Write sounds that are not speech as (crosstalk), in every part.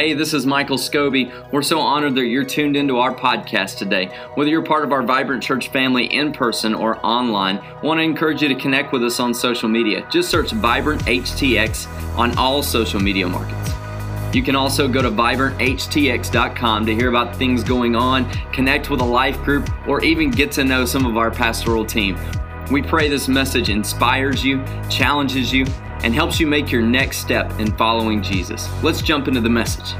Hey, this is Michael Scobie. We're so honored that you're tuned into our podcast today. Whether you're part of our Vibrant Church family in person or online, I want to encourage you to connect with us on social media. Just search Vibrant HTX on all social media markets. You can also go to vibranthtx.com to hear about things going on, connect with a life group, or even get to know some of our pastoral team. We pray this message inspires you, challenges you, and helps you make your next step in following Jesus. Let's jump into the message.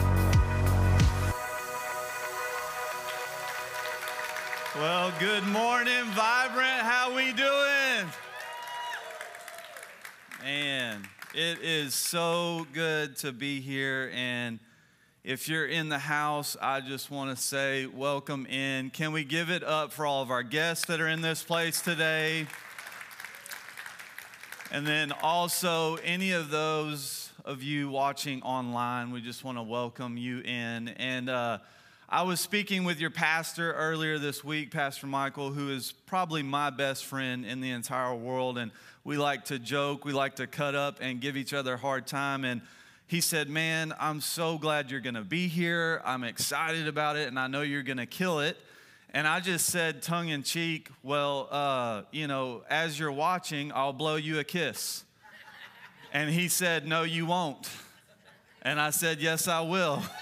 Well, good morning, Vibrant. How we doing? Man, it is so good to be here and if you're in the house, I just want to say welcome in. Can we give it up for all of our guests that are in this place today? And then also, any of those of you watching online, we just want to welcome you in. And uh, I was speaking with your pastor earlier this week, Pastor Michael, who is probably my best friend in the entire world. And we like to joke, we like to cut up and give each other a hard time. And he said, Man, I'm so glad you're going to be here. I'm excited about it, and I know you're going to kill it. And I just said, tongue in cheek, Well, uh, you know, as you're watching, I'll blow you a kiss. And he said, No, you won't. And I said, Yes, I will. (laughs)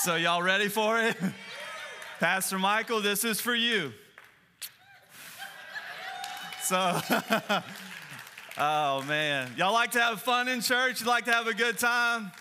So, y'all ready for it? (laughs) Pastor Michael, this is for you. So, (laughs) Oh, man. Y'all like to have fun in church? You like to have a good time?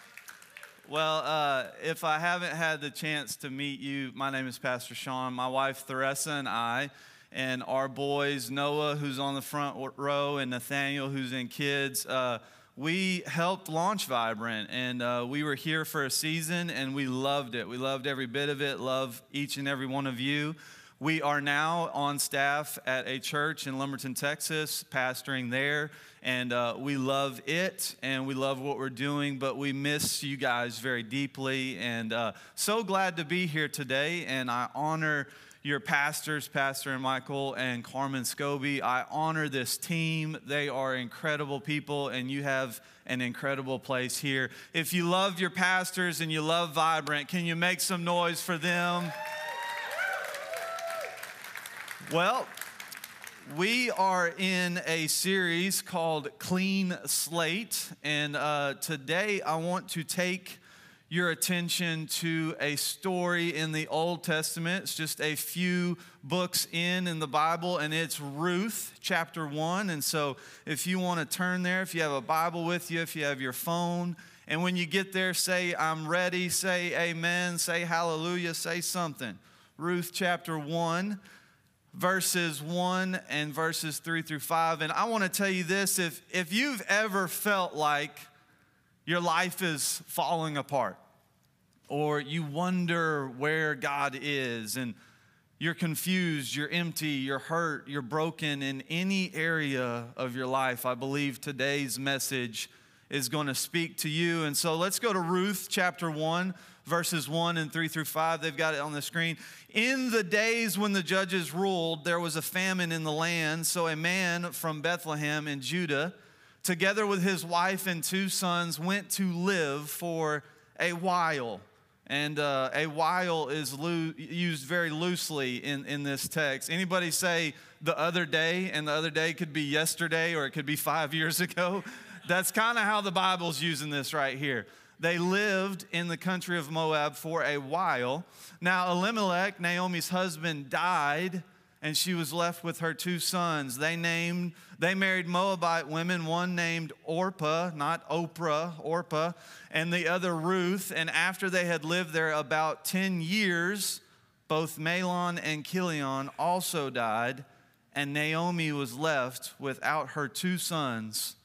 Well, uh, if I haven't had the chance to meet you, my name is Pastor Sean. My wife, Theresa, and I, and our boys, Noah, who's on the front row, and Nathaniel, who's in kids, uh, we helped launch Vibrant, and uh, we were here for a season, and we loved it. We loved every bit of it, love each and every one of you. We are now on staff at a church in Lumberton, Texas, pastoring there, and uh, we love it and we love what we're doing, but we miss you guys very deeply. And uh, so glad to be here today, and I honor your pastors, Pastor Michael and Carmen Scobie. I honor this team. They are incredible people, and you have an incredible place here. If you love your pastors and you love Vibrant, can you make some noise for them? Well, we are in a series called Clean Slate, and uh, today I want to take your attention to a story in the Old Testament. It's just a few books in in the Bible, and it's Ruth chapter 1. And so, if you want to turn there, if you have a Bible with you, if you have your phone, and when you get there, say, I'm ready, say amen, say hallelujah, say something. Ruth chapter 1 verses 1 and verses 3 through 5. And I want to tell you this if, if you've ever felt like your life is falling apart, or you wonder where God is, and you're confused, you're empty, you're hurt, you're broken in any area of your life, I believe today's message is going to speak to you. And so let's go to Ruth chapter 1 verses 1 and 3 through 5. They've got it on the screen. In the days when the judges ruled, there was a famine in the land. So a man from Bethlehem in Judah, together with his wife and two sons, went to live for a while. And uh, a while is loo- used very loosely in, in this text. Anybody say the other day, and the other day could be yesterday or it could be five years ago? That's kind of how the Bible's using this right here. They lived in the country of Moab for a while. Now, Elimelech, Naomi's husband, died, and she was left with her two sons. They named, they married Moabite women, one named Orpah, not Oprah, Orpah, and the other Ruth. And after they had lived there about 10 years, both Mahlon and Chilion also died, and Naomi was left without her two sons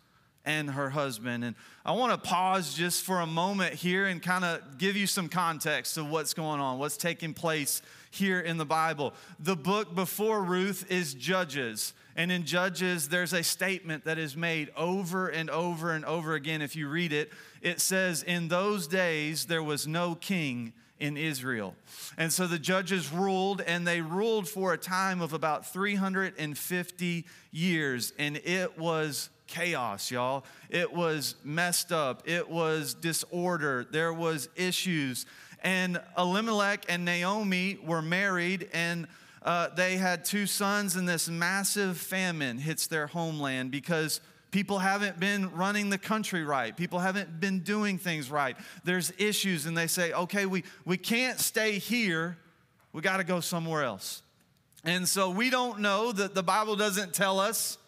and her husband. And I want to pause just for a moment here and kind of give you some context of what's going on, what's taking place here in the Bible. The book before Ruth is Judges. And in Judges, there's a statement that is made over and over and over again. If you read it, it says, In those days, there was no king in Israel. And so the judges ruled, and they ruled for a time of about 350 years, and it was chaos, y'all. It was messed up. It was disorder. There was issues. And Elimelech and Naomi were married, and uh, they had two sons, and this massive famine hits their homeland because people haven't been running the country right. People haven't been doing things right. There's issues, and they say, okay, we, we can't stay here. We got to go somewhere else. And so we don't know that the Bible doesn't tell us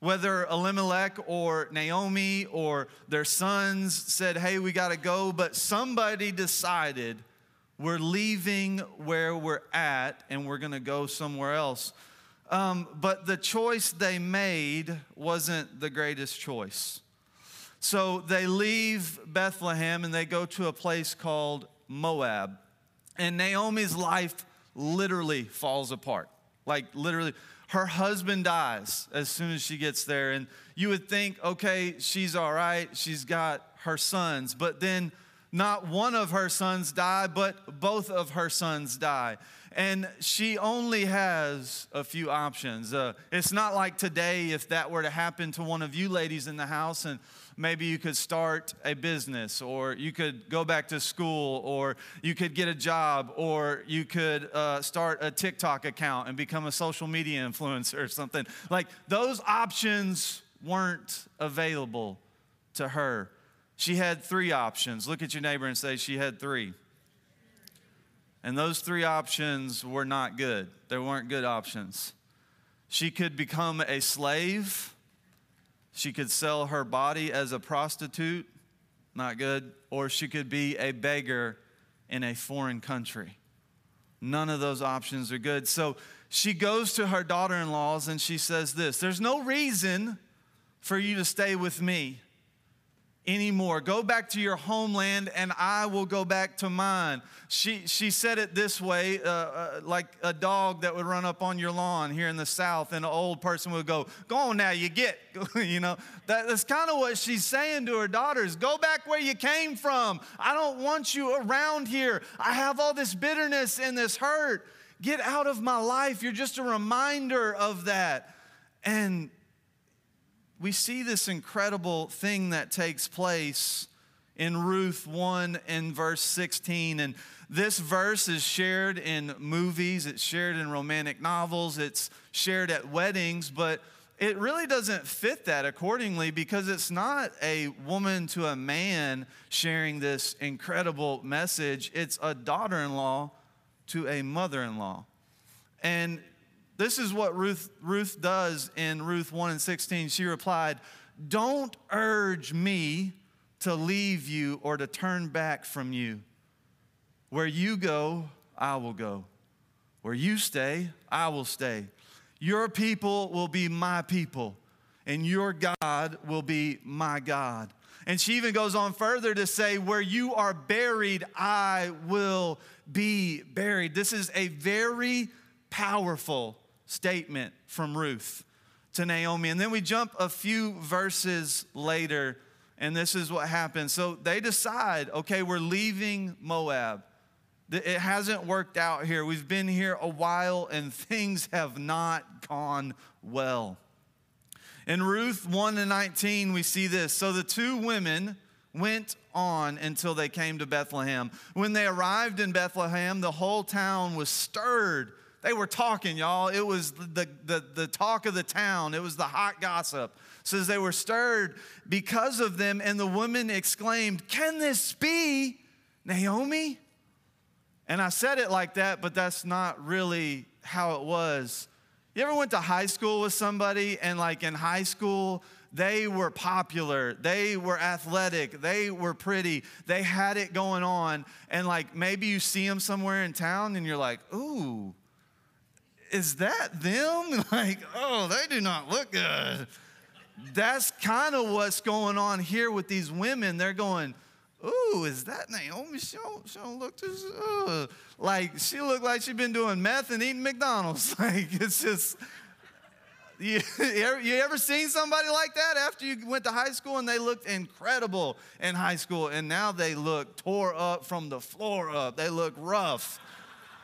whether Elimelech or Naomi or their sons said, hey, we got to go, but somebody decided we're leaving where we're at and we're going to go somewhere else. Um, but the choice they made wasn't the greatest choice. So they leave Bethlehem and they go to a place called Moab. And Naomi's life literally falls apart. Like, literally, her husband dies as soon as she gets there. And you would think, okay, she's all right, she's got her sons. But then not one of her sons die, but both of her sons die. And she only has a few options. Uh, it's not like today, if that were to happen to one of you ladies in the house and maybe you could start a business or you could go back to school or you could get a job or you could uh, start a TikTok account and become a social media influencer or something. Like those options weren't available to her. She had three options. Look at your neighbor and say, She had three. And those three options were not good. They weren't good options. She could become a slave she could sell her body as a prostitute, not good, or she could be a beggar in a foreign country. None of those options are good. So she goes to her daughter in laws and she says this There's no reason for you to stay with me anymore. Go back to your homeland and I will go back to mine. She, she said it this way uh, uh, like a dog that would run up on your lawn here in the South, and an old person would go, Go on now, you get. (laughs) you know, that, that's kind of what she's saying to her daughters Go back where you came from. I don't want you around here. I have all this bitterness and this hurt. Get out of my life. You're just a reminder of that. And we see this incredible thing that takes place in Ruth 1 and verse 16. And this verse is shared in movies, it's shared in romantic novels, it's shared at weddings, but it really doesn't fit that accordingly because it's not a woman to a man sharing this incredible message, it's a daughter in law to a mother in law. And this is what Ruth, Ruth does in Ruth 1 and 16. She replied, Don't urge me to leave you or to turn back from you. Where you go, I will go. Where you stay, I will stay. Your people will be my people, and your God will be my God. And she even goes on further to say, Where you are buried, I will be buried. This is a very powerful statement from Ruth to Naomi. And then we jump a few verses later, and this is what happens. So they decide, okay, we're leaving Moab. It hasn't worked out here. We've been here a while, and (laughs) things have not gone well. In Ruth 1 and 19, we see this. So the two women went on until they came to Bethlehem. When they arrived in Bethlehem, the whole town was stirred they were talking, y'all. It was the, the, the talk of the town, it was the hot gossip. Says they were stirred because of them, and the women exclaimed, Can this be Naomi? And I said it like that, but that's not really how it was. You ever went to high school with somebody, and like in high school, they were popular, they were athletic, they were pretty, they had it going on, and like maybe you see them somewhere in town and you're like, ooh, is that them? (laughs) Like, oh, they do not look good. That's kind of what's going on here with these women. They're going, ooh, is that Naomi? She don't, she don't look too, uh, like she looked like she'd been doing meth and eating McDonald's. (laughs) Like, it's just, you, you ever seen somebody like that after you went to high school and they looked incredible in high school and now they look tore up from the floor up? They look rough.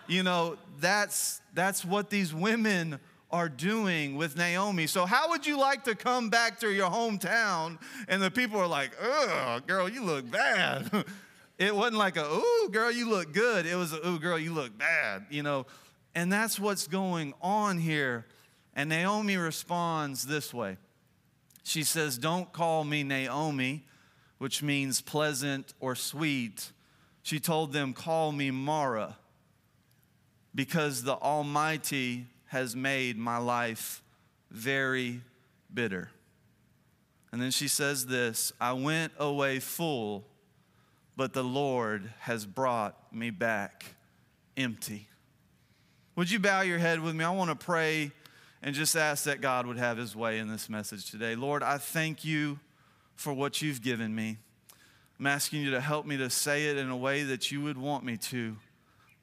You know, that's, that's what these women are doing with Naomi. So, how would you like to come back to your hometown and the people are like, oh, girl, you look bad? (laughs) it wasn't like a, ooh, girl, you look good. It was a, ooh, girl, you look bad, you know? And that's what's going on here. And Naomi responds this way She says, Don't call me Naomi, which means pleasant or sweet. She told them, Call me Mara, because the Almighty has made my life very bitter. And then she says this I went away full, but the Lord has brought me back empty. Would you bow your head with me? I want to pray and just ask that God would have his way in this message today. Lord, I thank you for what you've given me. I'm asking you to help me to say it in a way that you would want me to,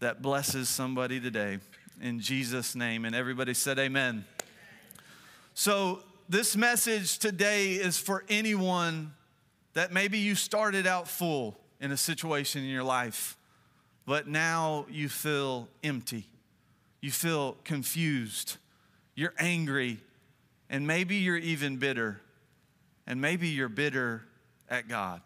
that blesses somebody today in Jesus' name. And everybody said, Amen. So, this message today is for anyone that maybe you started out full in a situation in your life, but now you feel empty. You feel confused. You're angry. And maybe you're even bitter. And maybe you're bitter at God.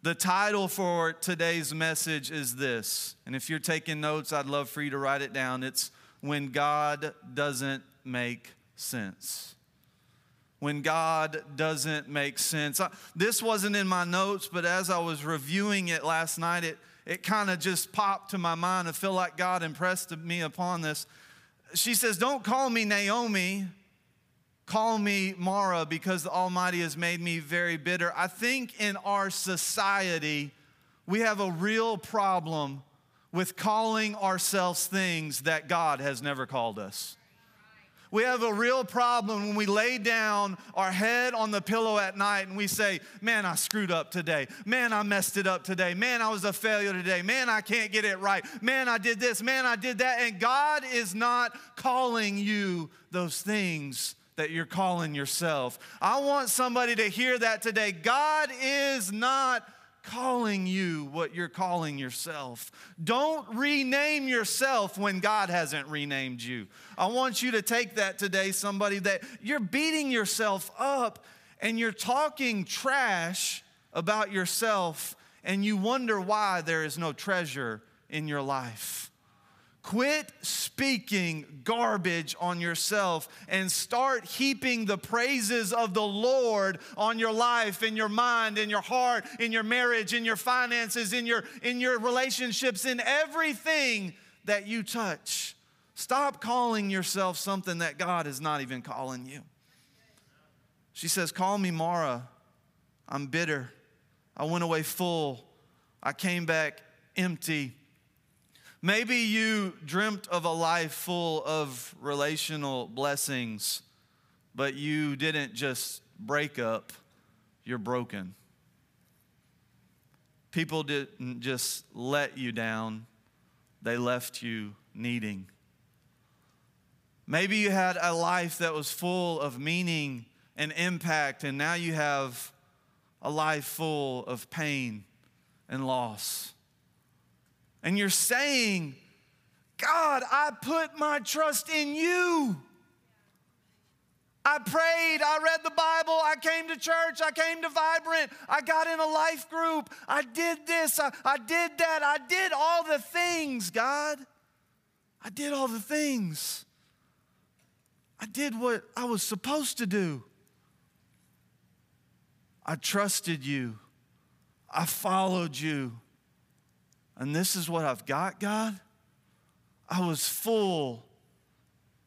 The title for today's message is this. And if you're taking notes, I'd love for you to write it down. It's When God Doesn't Make Sense. When God doesn't make sense. I, this wasn't in my notes, but as I was reviewing it last night, it, it kind of just popped to my mind. I feel like God impressed me upon this. She says, Don't call me Naomi Call me Mara because the Almighty has made me very bitter. I think in our society, we have a real problem with calling ourselves things that God has never called us. We have a real problem when we lay down our head on the pillow at night and we say, Man, I screwed up today. Man, I messed it up today. Man, I was a failure today. Man, I can't get it right. Man, I did this. Man, I did that. And God is not calling you those things that you're calling yourself. I want somebody to hear that today. God is not calling you what you're calling yourself. Don't rename yourself when God hasn't renamed you. I want you to take that today, somebody that you're beating yourself up and you're talking trash about yourself and you wonder why there is no treasure in your life. Quit speaking garbage on yourself and start heaping the praises of the Lord on your life, in your mind, in your heart, in your marriage, in your finances, in your, in your relationships, in everything that you touch. Stop calling yourself something that God is not even calling you. She says, Call me Mara. I'm bitter. I went away full. I came back empty. Maybe you dreamt of a life full of relational blessings, but you didn't just break up, you're broken. People didn't just let you down, they left you needing. Maybe you had a life that was full of meaning and impact, and now you have a life full of pain and loss and you're saying, God, I put my trust in you. I prayed, I read the Bible, I came to church, I came to Vibrant, I got in a life group, I did this, I, I did that, I did all the things, God. I did all the things. I did what I was supposed to do. I trusted you. I followed you and this is what I've got, God? I was full,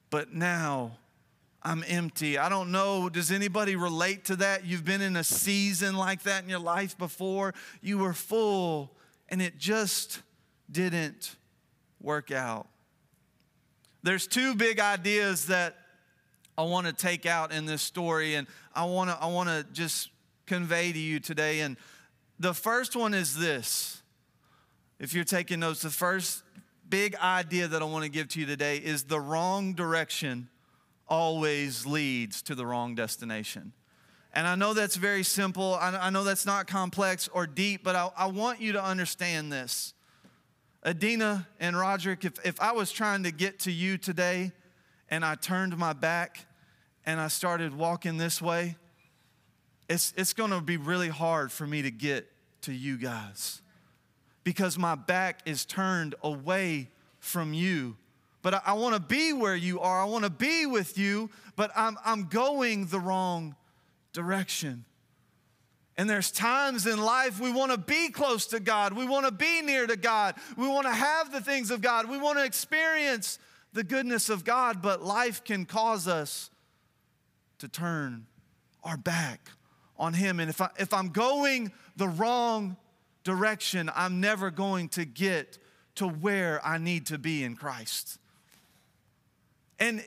but now I'm empty. I don't know. Does anybody relate to that? You've been in a season like that in your life before. You were full, and it just didn't work out. There's two big ideas that I want to take out in this story, and I want to I want to just convey to you today. And the first one is this if you're taking notes, the first big idea that I want to give to you today is the wrong direction always leads to the wrong destination. And I know that's very simple. I, know that's not complex or deep, but I, I want you to understand this. Adina and Roderick, if, if I was trying to get to you today and I turned my back and I started walking this way, it's, it's going to be really hard for me to get to you guys because my back is turned away from you. But I, I want to be where you are. I want to be with you, but I'm, I'm going the wrong direction. And there's times in life we want to be close to God. We want to be near to God. We want to have the things of God. We want to experience the goodness of God, but life can cause us to turn our back on Him. And if, I, if I'm going the wrong direction, I'm never going to get to where I need to be in Christ. And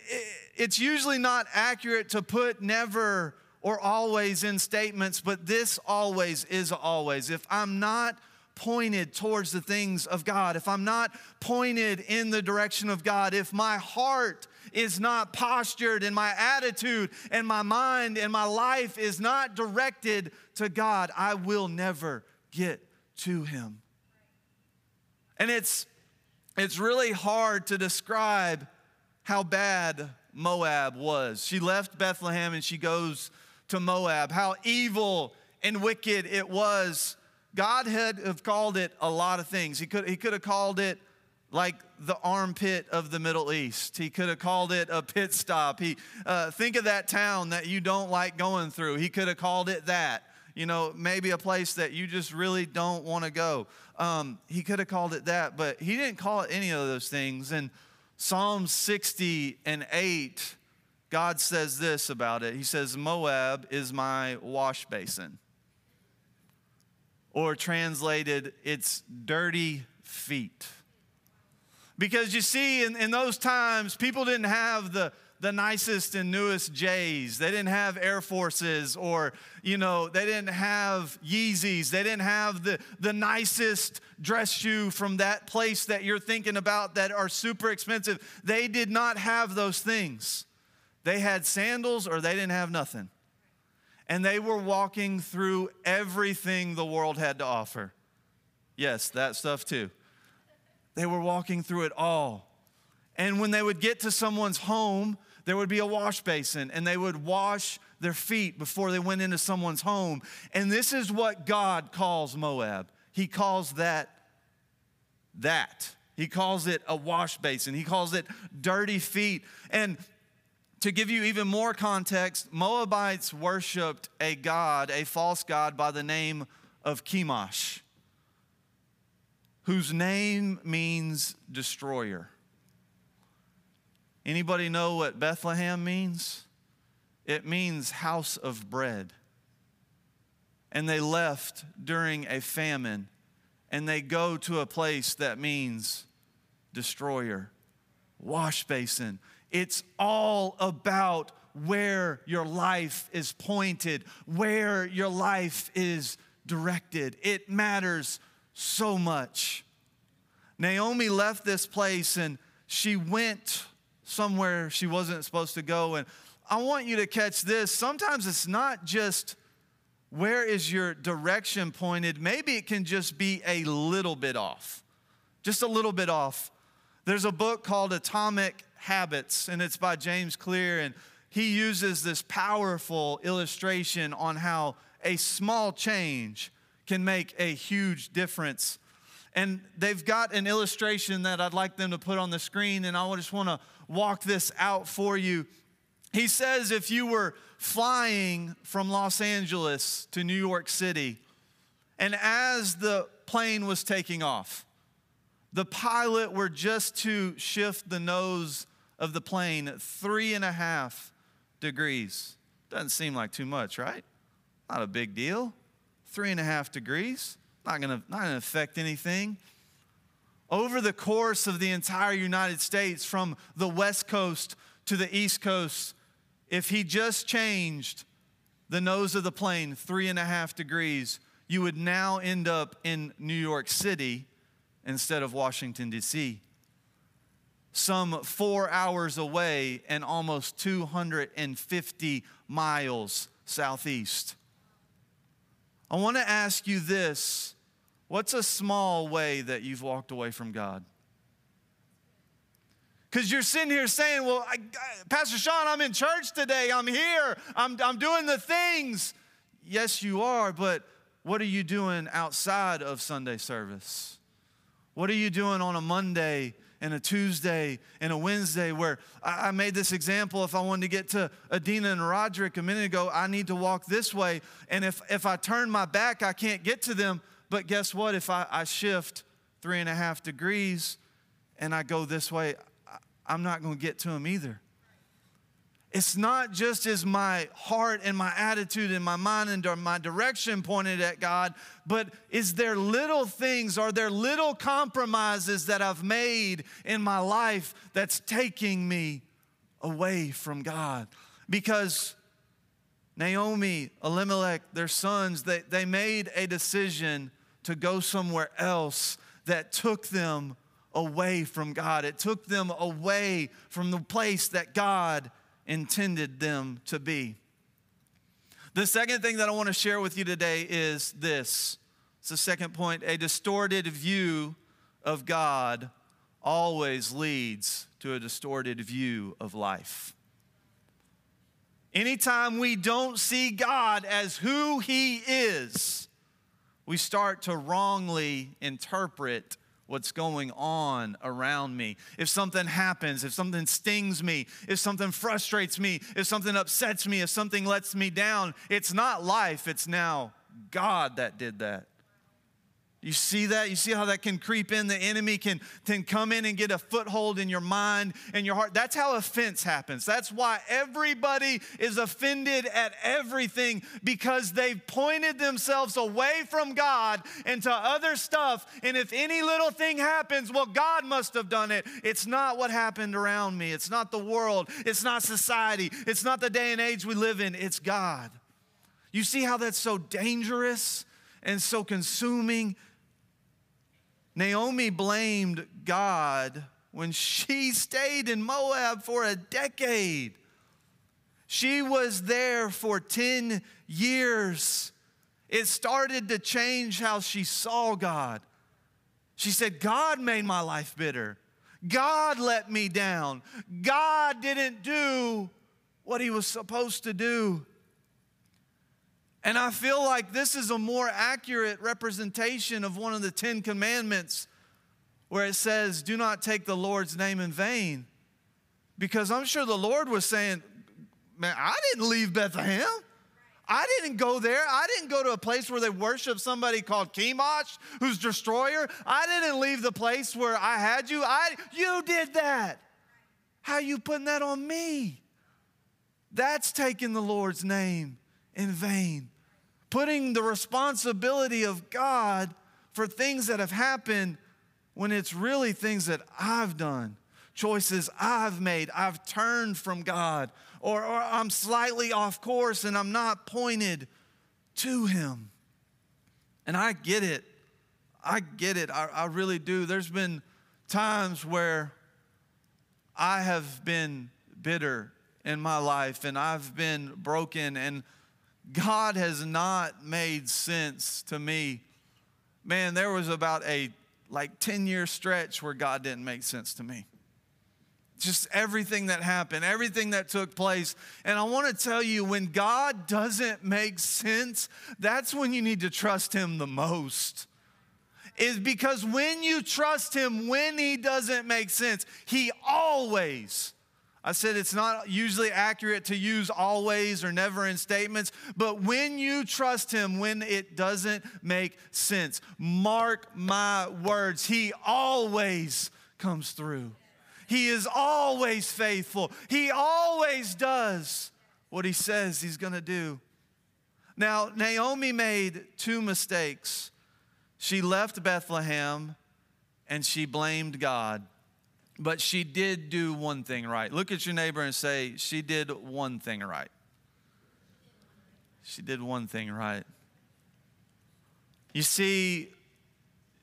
it's usually not accurate to put never or always in statements, but this always is always. If I'm not pointed towards the things of God, if I'm not pointed in the direction of God, if my heart is not postured and my attitude and my mind and my life is not directed to God, I will never get to Him. And it's, it's really hard to describe how bad Moab was. She left Bethlehem and she goes to Moab, how evil and wicked it was. God had have called it a lot of things. He could, he could have called it like the armpit of the Middle East. He could have called it a pit stop. He uh, think of that town that you don't like going through. He could have called it that. You know, maybe a place that you just really don't want to go. Um, he could have called it that, but he didn't call it any of those things. And Psalm 60 and 8 God says this about it. He says, Moab is my wash basin. Or translated, it's dirty feet. Because you see, in, in those times, people didn't have the, the nicest and newest J's. They didn't have Air Forces or, you know, they didn't have Yeezys. They didn't have the, the nicest dress shoe from that place that you're thinking about that are super expensive. They did not have those things. They had sandals or they didn't have nothing. And they were walking through everything the world had to offer. Yes, that stuff too. They were walking through it all. And when they would get to someone's home, there would be a wash basin and they would wash their feet before they went into someone's home. And this is what God calls Moab. He calls that that. He calls it a wash basin. He calls it dirty feet. And to give you even more context, Moabites worshiped a god, a false god by the name of Chemosh, whose name means destroyer. Anybody know what Bethlehem means? It means house of bread. And they left during a famine and they go to a place that means destroyer, wash basin. It's all about where your life is pointed, where your life is directed. It matters so much. Naomi left this place and she went somewhere she wasn't supposed to go. And I want you to catch this. Sometimes it's not just where is your direction pointed, maybe it can just be a little bit off, just a little bit off. There's a book called Atomic Habits, and it's by James Clear. And he uses this powerful illustration on how a small change can make a huge difference. And they've got an illustration that I'd like them to put on the screen, and I just want to walk this out for you. He says if you were flying from Los Angeles to New York City, and as the plane was taking off, the pilot were just to shift the nose of the plane three and a half degrees. Doesn't seem like too much, right? Not a big deal. Three and a half degrees, not gonna, not gonna affect anything. Over the course of the entire United States, from the West Coast to the East Coast, if he just changed the nose of the plane three and a half degrees, you would now end up in New York City instead of Washington, D.C some four hours away and almost 250 miles southeast. I want to ask you this what's a small way that you've walked away from God? Because you're sitting here saying, Well, I, Pastor Sean, I'm in church today. I'm here. I'm, I'm doing the things. Yes, you are, but what are you doing outside of Sunday service? What are you doing on a Monday and a Tuesday and a Wednesday where I, made this example. If I wanted to get to Adina and Roderick a minute ago, I need to walk this way. And if, if I turn my back, I can't get to them. But guess what? If I, I shift three and a half degrees and I go this way, I'm not going to get to him either. It's not just as my heart and my attitude and my mind and my direction pointed at God, but is there little things, are there little compromises that I've made in my life that's taking me away from God? Because Naomi, Elimelech, their sons, they, they made a decision to go somewhere else that took them away from God. It took them away from the place that God intended them to be. The second thing that I want to share with you today is this. It's the second point. A distorted view of God always leads to a distorted view of life. Anytime we don't see God as who He is, we start to wrongly interpret what's going on around me. If something happens, if something stings me, if something frustrates me, if something upsets me, if something lets me down, it's not life, it's now God that did that. You see that? You see how that can creep in? The enemy can, can come in and get a foothold in your mind and your heart. That's how offense happens. That's why everybody is offended at everything because they've pointed themselves away from God into other stuff. And if any little thing happens, well, God must have done it. It's not what happened around me. It's not the world. It's not society. It's not the day and age we live in. It's God. You see how that's so dangerous and so consuming? Naomi blamed God when she (laughs) stayed in Moab for a decade. She was there for 10 years. It started to change how she saw God. She said, God made my life bitter. God let me down. God didn't do what he was supposed to do. And I feel like this is a more accurate representation of one of the Ten Commandments where it says, Do not take the Lord's name in vain. Because I'm sure the Lord was saying, Man, I didn't leave Bethlehem. I didn't go there. I didn't go to a place where they worship somebody called Chemosh, who's destroyer. I didn't leave the place where I had you. I you did that. How you putting that on me? That's taking the Lord's name in vain putting the responsibility of God for things that have happened when it's really things that I've done, choices I've made. I've turned from God, or, or I'm slightly off course and I'm not pointed to Him. And I get it. I get it. I, I really do. There's been times where I have been bitter in my life and I've been broken and God has not made sense to me. Man, there was about a like 10 year stretch where God didn't make sense to me. Just everything that happened, everything that took place. And I want to tell you, when God doesn't make sense, that's when you need to trust Him the most is because when you trust him when he doesn't make sense, he always I said it's not usually accurate to use always or never in statements, but when you trust Him, when it doesn't make sense, mark my words, He always comes through. He is always faithful. He always does what He says He's gonna do. Now, Naomi made two mistakes. She left Bethlehem and she blamed God. But she did do one thing right. Look at your neighbor and say, She did one thing right. She did one thing right. You see,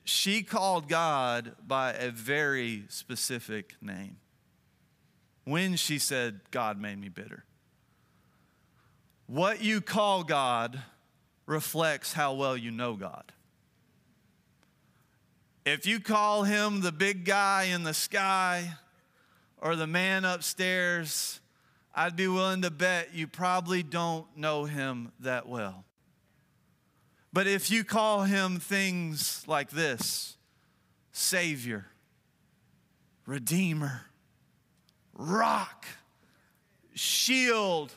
she called God by a very specific name. When she said, God made me bitter. What you call God reflects how well you know God. If you call him the big guy in the sky, or the man upstairs, I'd be willing to bet you probably don't know him that well. But if you call him things like this Savior, Redeemer, Rock, Shield,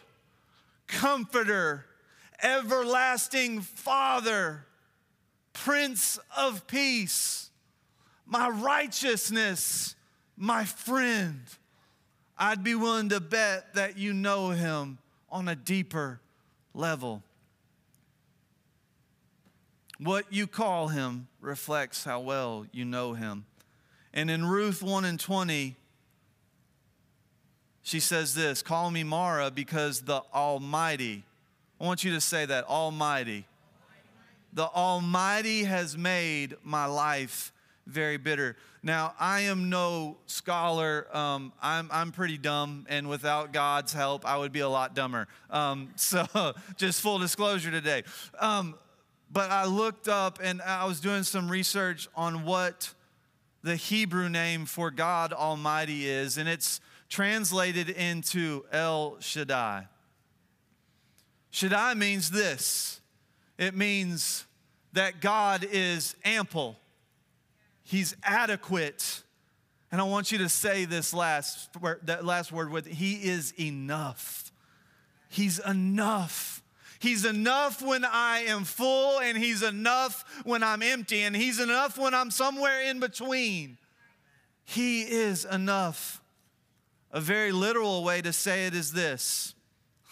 Comforter, Everlasting Father, Prince of Peace, my righteousness, my friend, I'd be willing to bet that you know him on a deeper level. What you call him reflects how well you know him. And in Ruth 1 and 20, she says this Call me Mara because the Almighty, I want you to say that, Almighty. The Almighty has made my life very bitter. Now, I am no scholar. Um, I'm, I'm pretty dumb, and without God's help, I would be a lot dumber. Um, (laughs) so, just full disclosure today. Um, but I looked up and I was doing some research on what the Hebrew name for God Almighty is, and it's translated into El Shaddai. Shaddai means this it means that God is ample He's adequate. And I want you to say this last, that last word with He is enough. He's enough. He's enough when I am full, and He's enough when I'm empty, and He's enough when I'm somewhere in between. He is enough. A very literal way to say it is this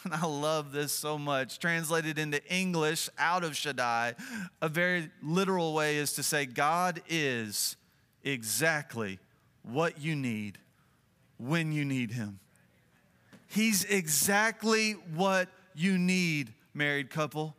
and (laughs) I love this so much. Translated into English out of Shaddai, a very literal way is to say, God is exactly what you need when you need Him. He's exactly what you need, married couple.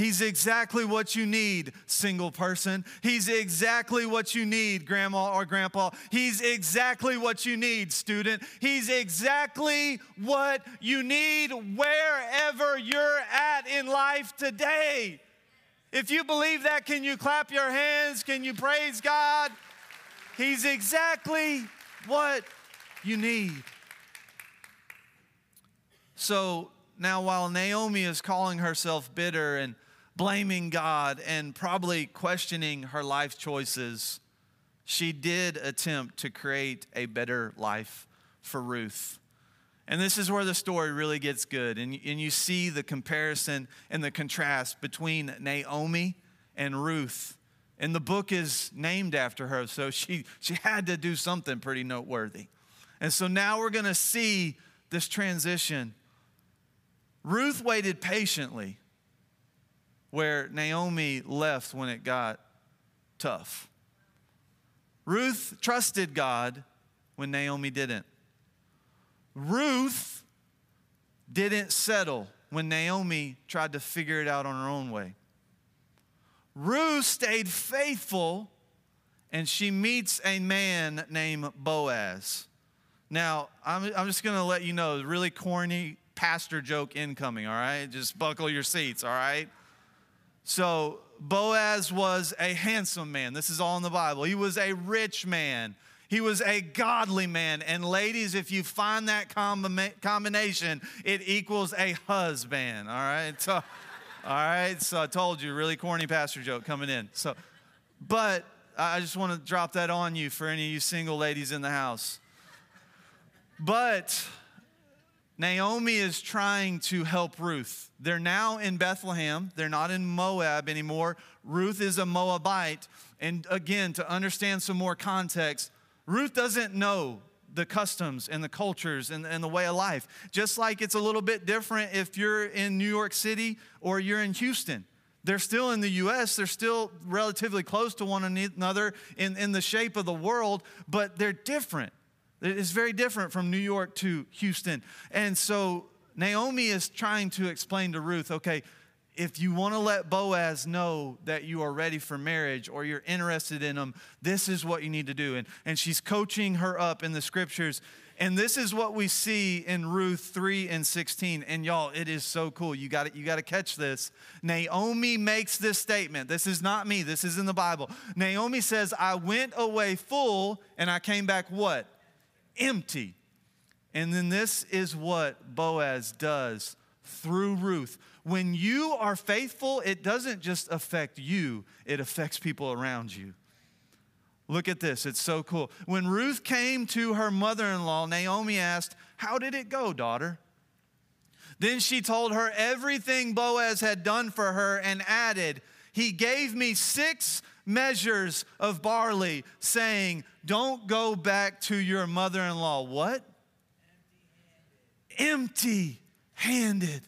He's exactly what you need, single person. He's exactly what you need, grandma or grandpa. He's exactly what you need, student. He's exactly what you need wherever you're at in life today. If you believe that, can you clap your hands? Can you praise God? He's exactly what you need. So now, while Naomi is calling herself bitter and blaming God and probably questioning her life choices, she did attempt to create a better life for Ruth. And this is where the story really gets good. And, and you see the comparison and the contrast between Naomi and Ruth. And the book is named after her, so she, she had to do something pretty noteworthy. And so now we're going to see this transition. Ruth waited patiently where Naomi left when it got tough. Ruth trusted God when Naomi didn't. Ruth didn't settle when Naomi tried to figure it out on her own way. Ruth stayed faithful and she meets a man named Boaz. Now, I'm, I'm just going to let you know, really corny pastor joke incoming, all right? Just buckle your seats, all right? So Boaz was a handsome man. This is all in the Bible. He was a rich man. He was a godly man. And ladies, if you find that combination, it equals a husband. All right. So, all right. So I told you, really corny pastor joke coming in. So, but I just want to drop that on you for any of you single ladies in the house. But Naomi is trying to help Ruth. They're now in Bethlehem, they're not in Moab anymore. Ruth is a Moabite. And again, to understand some more context, Ruth doesn't know the customs and the cultures and, and, the way of life. Just like it's a little bit different if you're in New York City or you're in Houston. They're still in the US, they're still relatively close to one another in, in the shape of the world, but they're different. It's very different from New York to Houston. And so Naomi is trying to explain to Ruth okay, if you want to let Boaz know that you are ready for marriage or you're interested in him, this is what you need to do. And, and she's coaching her up in the scriptures. And this is what we see in Ruth 3 and 16. And y'all, it is so cool. You got you got to catch this. Naomi makes this statement. This is not me. This is in the Bible. Naomi says, "I went away full and I came back what? Empty. And then this is what Boaz does through Ruth. When you are faithful, it doesn't just affect you, it affects people around you. Look at this, it's so cool. When Ruth came to her mother in law, Naomi asked, How did it go, daughter? Then she told her everything Boaz had done for her and added, He gave me six measures of barley, saying, Don't go back to your mother in law. What? Empty handed.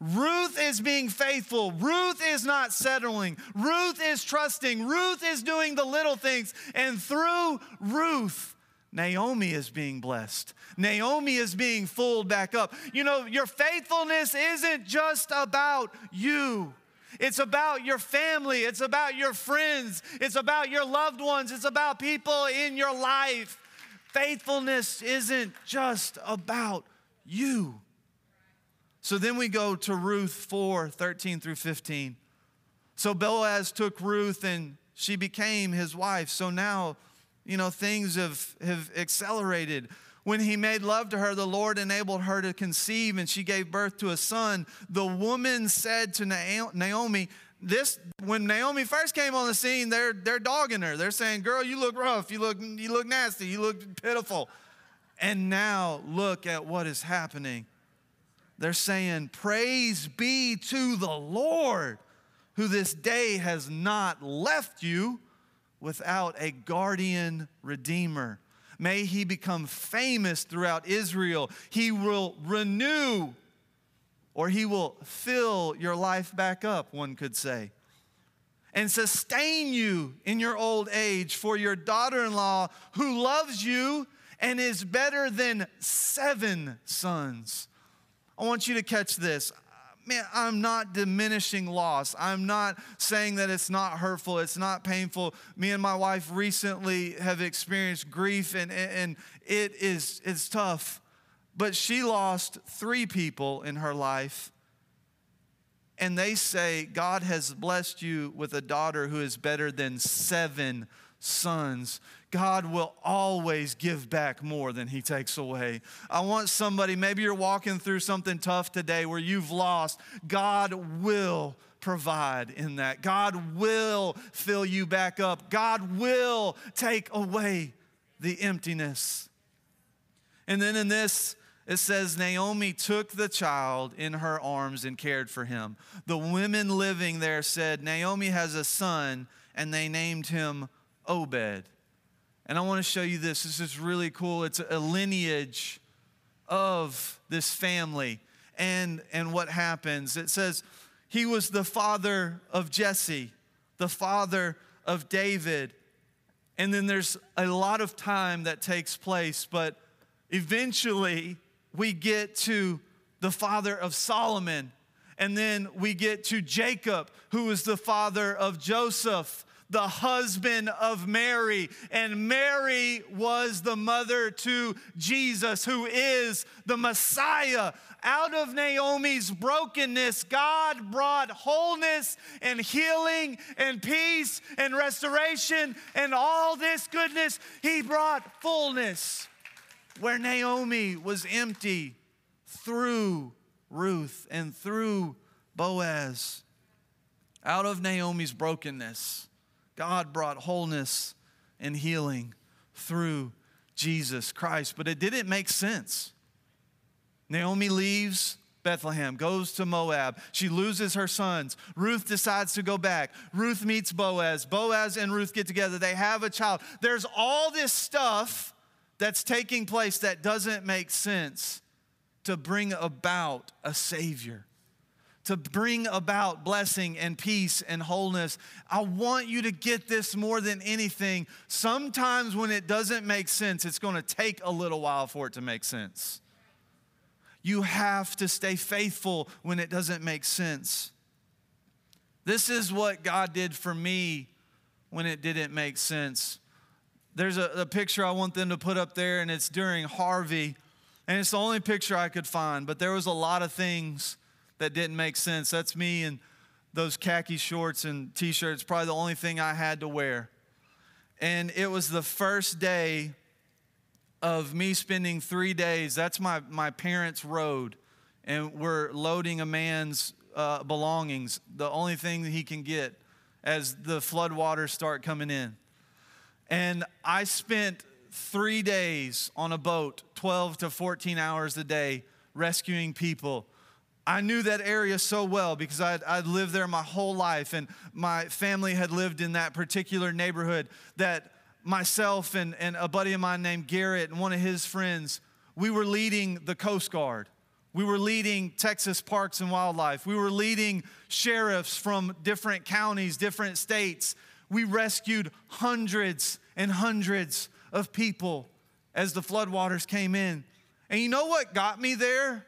Ruth is being faithful. Ruth is not settling. Ruth is trusting. Ruth is doing the little things. And through Ruth, Naomi is being blessed. Naomi is being fulled back up. You know, your faithfulness isn't just about you. It's about your family. It's about your friends. It's about your loved ones. It's about people in your life. Faithfulness isn't just about you. So then we go to Ruth 4 13 through 15. So Boaz took Ruth and she became his wife. So now, you know, things have, have accelerated. When he made love to her, the Lord enabled her to conceive and she gave birth to a son. The woman said to Naomi, this when Naomi first came on the scene, they're they're dogging her. They're saying, "Girl, you look rough. You look you look nasty. You look pitiful." And now look at what is happening. They're saying, "Praise be to the Lord, who this day has not left you without a guardian redeemer." May he become famous throughout Israel. He will renew or he will fill your life back up, one could say, and sustain you in your old age. For your daughter in law, who loves you and is better than seven sons. I want you to catch this man, I'm not diminishing loss. I'm not saying that it's not hurtful, it's not painful. Me and my wife recently have experienced grief and, and it is it's tough. But she lost three people in her life. And they say, God has blessed you with a daughter who is better than seven sons. God will always give back more than He takes away. I want somebody, maybe you're walking through something tough today where you've lost. God will provide in that. God will fill you back up. God will take away the emptiness. And then in this, it says Naomi took the child in her arms and cared for him. The women living there said, Naomi has a son, and they named him Obed. And I want to show you this. This is really cool. It's a lineage of this family and, and what happens. It says, he was the father of Jesse, the father of David. And then there's a lot of time that takes place, but eventually we get to the father of Solomon. And then we get to Jacob, who is the father of Joseph the husband of Mary. And Mary was the mother to Jesus, who is the Messiah. Out of Naomi's brokenness, God brought wholeness and healing and peace and restoration and all this goodness. He brought fullness where Naomi was empty through Ruth and through Boaz. Out of Naomi's brokenness, God brought wholeness and healing through Jesus Christ. But it didn't make sense. Naomi leaves Bethlehem, goes to Moab. She loses her sons. Ruth decides to go back. Ruth meets Boaz. Boaz and Ruth get together. They have a child. There's all this stuff that's taking place that doesn't make sense to bring about a Savior to bring about blessing and peace and wholeness. I want you to get this more than anything. Sometimes when it doesn't make sense, it's going to take a little while for it to make sense. You have to stay faithful when it doesn't make sense. This is what God did for me when it didn't make sense. There's a, a picture I want them to put up there, and it's during Harvey. And it's the only picture I could find, but there was a lot of things that didn't make sense. That's me and those khaki shorts and t shirts, probably the only thing I had to wear. And it was the first day of me spending three days. That's my, my parents' road, and we're loading a man's uh, belongings, the only thing that he can get as the floodwaters start coming in. And I spent three days on a boat, 12 to 14 hours a day, rescuing people. I knew that area so well because I'd, I'd, lived there my whole life, and my family had lived in that particular neighborhood. That myself and, and a buddy of mine named Garrett and one of his friends, we were leading the Coast Guard. We were leading Texas Parks and Wildlife. We were leading sheriffs from different counties, different states. We rescued hundreds and hundreds of people as the floodwaters came in. And you know what got me there?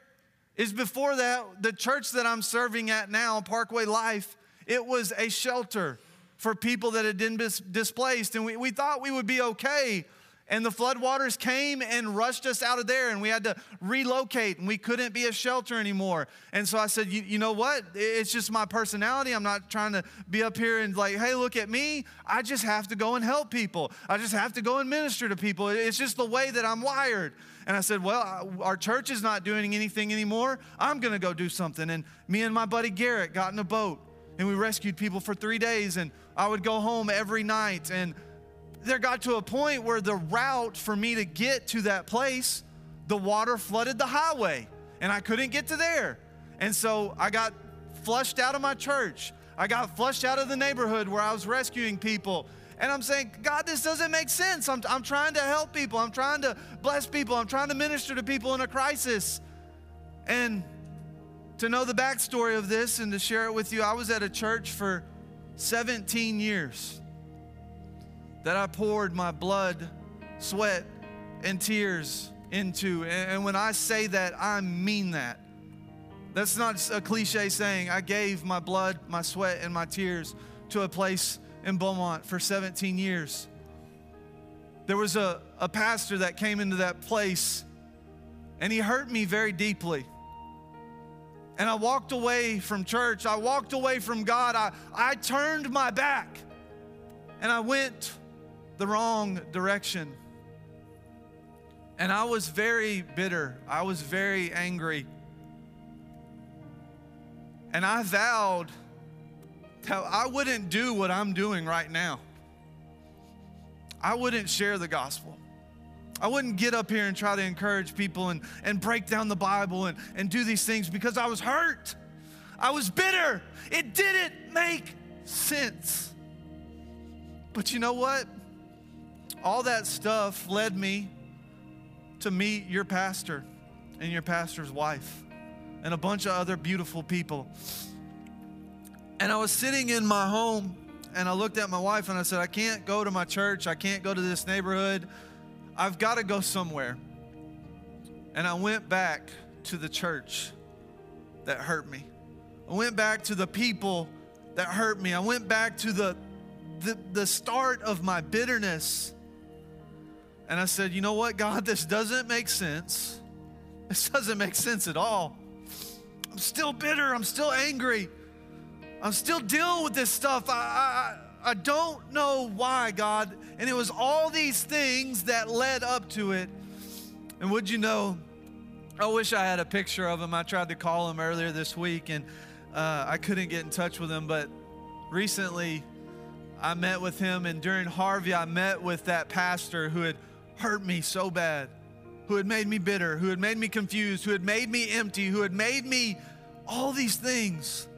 Is before that, the church that I'm serving at now, Parkway Life, it was a shelter for people that had been displaced. And we, we thought we would be okay and the floodwaters came and rushed us out of there, and we had to relocate, and we couldn't be a shelter anymore. And so I said, you, you know what? It's just my personality. I'm not trying to be up here and like, hey, look at me. I just have to go and help people. I just have to go and minister to people. It's just the way that I'm wired. And I said, Well, our church is not doing anything anymore. I'm going to go do something. And me and my buddy Garrett got in a boat and we rescued people for three days. And I would go home every night and there got to a point where the route for me to get to that place, the water flooded the highway and I couldn't get to there. And so I got flushed out of my church. I got flushed out of the neighborhood where I was rescuing people. And I'm saying, God, this doesn't make sense. I'm, I'm trying to help people. I'm trying to bless people. I'm trying to minister to people in a crisis. And to know the backstory of this and to share it with you, I was at a church for 17 years that I poured my blood, sweat, and tears into. And when I say that, I mean that. That's not a cliche saying. I gave my blood, my sweat, and my tears to a place in Beaumont for 17 years. There was a, a pastor that came into that place and he hurt me very deeply. And I walked away from church. I walked away from God. I, I turned my back and I went the wrong direction. And I was very bitter. I was very angry. And I vowed I wouldn't do what I'm doing right now. I wouldn't share the gospel. I wouldn't get up here and try to encourage people and, and break down the Bible and, and do these things because I was hurt. I was bitter. It didn't make sense. But you know what? all that stuff led me to meet your pastor and your pastor's wife and a bunch of other beautiful people. And I was sitting in my home and I looked at my wife and I said, I can't go to my church. I can't go to this neighborhood. I've got to go somewhere. And I went back to the church that hurt me. I went back to the people that hurt me. I went back to the, the, the start of my bitterness and I said, You know what, God, (laughs) this doesn't make sense. This doesn't make sense at all. I'm still bitter. I'm still angry. I'm still dealing with this stuff. I, I, I don't know why, God. And it was all these things that led up to it. And would you know, I wish I had a picture of him. I tried to call him earlier this week and uh, I couldn't get in touch with him. But recently, I met with him. And during Harvey, I met with that pastor who had hurt me so bad, who had made me bitter, who had made me confused, who had made me empty, who had made me all these things.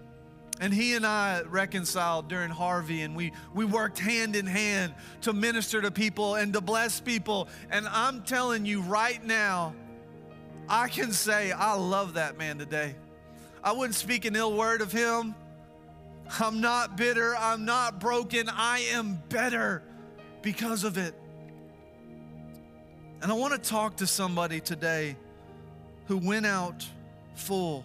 And he and I reconciled during Harvey, and we, we worked hand in hand to minister to people and to bless people. And I'm telling you right now, I can say I love that man today. I wouldn't speak an ill word of him. I'm not bitter. I'm not broken. I am better because of it. And I want to talk to somebody today who went out full,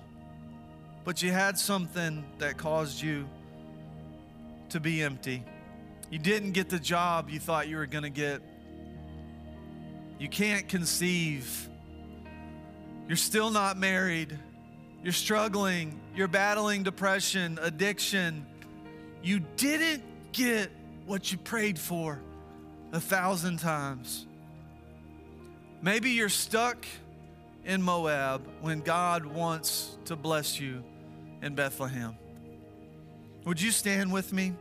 but you had something that caused you to be empty. You didn't get the job you thought you were going to get. You can't conceive. You're still not married. You're struggling. You're battling depression, addiction. You didn't get what you prayed for a thousand times. Maybe you're stuck in Moab when God wants to bless you in Bethlehem. Would you stand with me?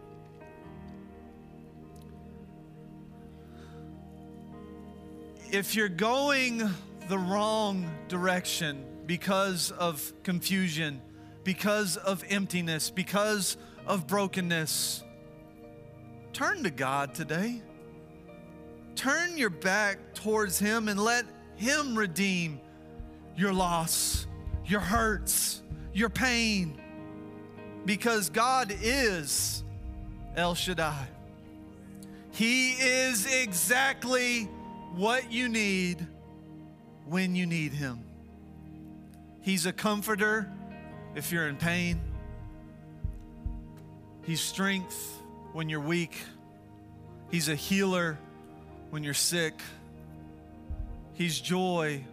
If you're going the wrong direction because of confusion, because of emptiness, because of brokenness, turn to God today. Turn your back towards Him and let Him redeem your loss, your hurts, your pain, because God is El Shaddai. He is exactly what you need when you need Him. He's a comforter if you're in pain, He's strength when you're weak, He's a healer when you're sick, He's joy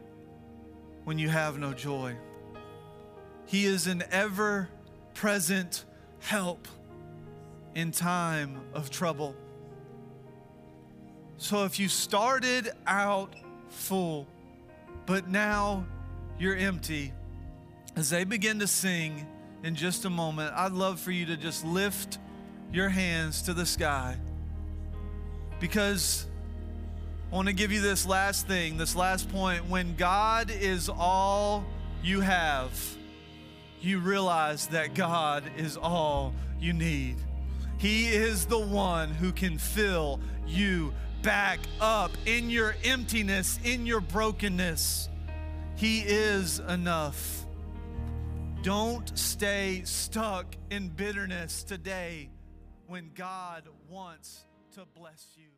when you have no joy. He is an ever present help in time of trouble. So if you started out full, but now you're empty, as they begin to sing in just a moment, I'd love for you to just lift your hands to the sky because I want to give you this last thing, this last point. When God is all you have, you realize that God is all you need. He is the one who can fill you back up in your emptiness, in your brokenness. He is enough. Don't stay stuck in bitterness today when God wants to bless you.